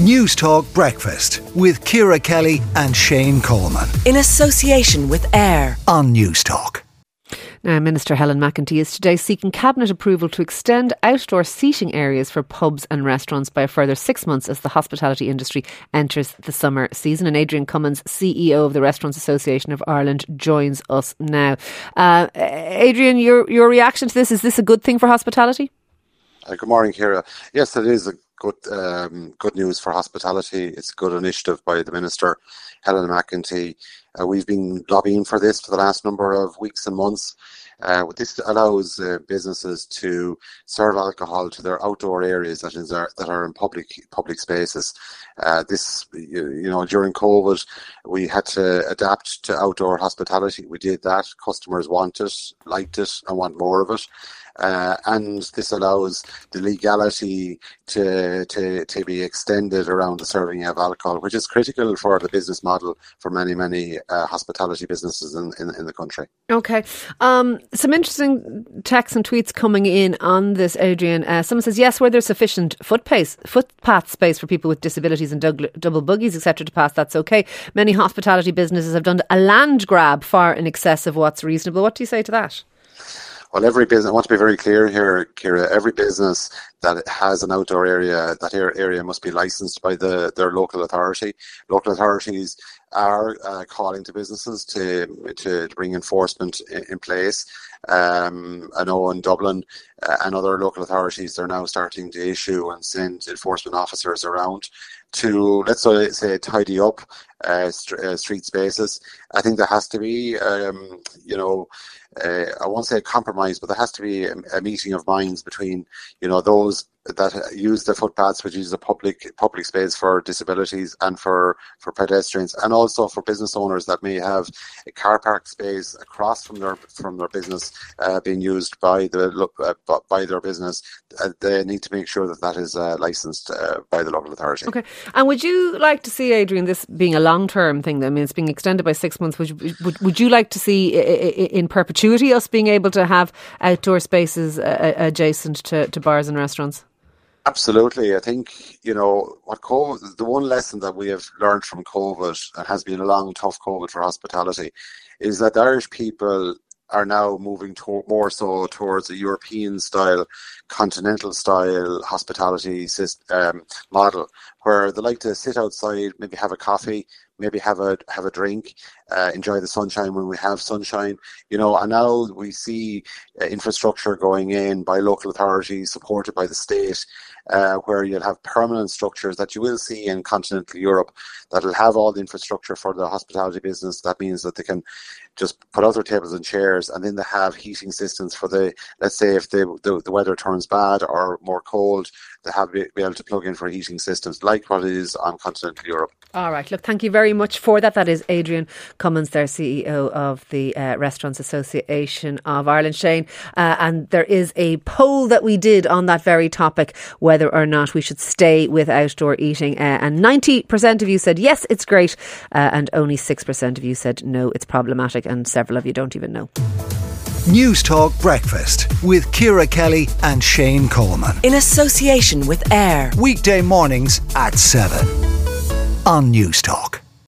News Talk Breakfast with Ciara Kelly and Shane Coleman. In association with AIR on News Talk. Now, Minister Helen McEntee is today seeking Cabinet approval to extend outdoor seating areas for pubs and restaurants by a further six months as the hospitality industry enters the summer season. And Adrian Cummins, CEO of the Restaurants Association of Ireland, joins us now. Uh, Adrian, your, your reaction to this is this a good thing for hospitality? Uh, good morning, Ciara. Yes, it is a good um, good news for hospitality. It's a good initiative by the Minister, Helen McEntee. Uh, we've been lobbying for this for the last number of weeks and months. Uh, this allows uh, businesses to serve alcohol to their outdoor areas that, is, are, that are in public public spaces. Uh, this, you, know, during COVID, we had to adapt to outdoor hospitality. We did that. Customers want it, liked it, and want more of it. Uh, and this allows the legality to, to, to be extended around the serving of alcohol, which is critical for the business model for many, many uh, hospitality businesses in, in, in, the country. Okay. Um, some interesting texts and tweets coming in on this, Adrian. Uh, someone says, yes, where there's sufficient footpace, footpath space for people with disabilities and double buggies, etc., to pass, that's okay. Many hospitality businesses have done a land grab far in excess of what's reasonable. What do you say to that? Well, every business, I want to be very clear here, Ciara, every business that has an outdoor area, that area must be licensed by the their local authority. Local authorities are uh, calling to businesses to, to bring enforcement in, in place. Um, I know in Dublin uh, and other local authorities, they're now starting to issue and send enforcement officers around to, let's say, tidy up uh, st- uh, street spaces. I think there has to be, um, you know, uh, I won't say a compromise, but there has to be a, a, meeting of minds between, you know, those that use the footpaths, which is a public public space for disabilities and for for pedestrians, and also for business owners that may have a car park space across from their from their business uh, being used by the uh, by their business. Uh, they need to make sure that that is uh, licensed uh, by the local authority. Okay, and would you like to see Adrian this being a long term thing? I mean, it's being extended by six months. Would would, would you like to see in perpetuity us being able to have outdoor spaces uh, adjacent to, to bars and restaurants? Absolutely. I think, you know, what COVID, the one lesson that we have learned from COVID and has been a long, tough COVID for hospitality is that the Irish people are now moving to, more so towards a European style, continental style hospitality system, um, model, where they like to sit outside, maybe have a coffee, maybe have a have a drink, uh, enjoy the sunshine when we have sunshine, you know. And now we see uh, infrastructure going in by local authorities, supported by the state, uh, where you'll have permanent structures that you will see in continental Europe that'll have all the infrastructure for the hospitality business. That means that they can just put out their tables and chairs, and then they have heating systems for the, let's say, if the, the, the weather turns bad or more cold, they have be, be able to plug in for heating systems like what is on continental Europe. All right. Look, thank you very much for that. That is Adrian Cummins, their CEO of the uh, Restaurants Association of Ireland, Shane. Uh, and there is a poll that we did on that very topic, whether or not we should stay with outdoor eating. Uh, and 90% of you said yes, it's great. Uh, and only 6% of you said no, it's problematic. And several of you don't even know. News Talk Breakfast with Ciara Kelly and Shane Coleman. In association with AIR. Weekday mornings at 7 on News Talk.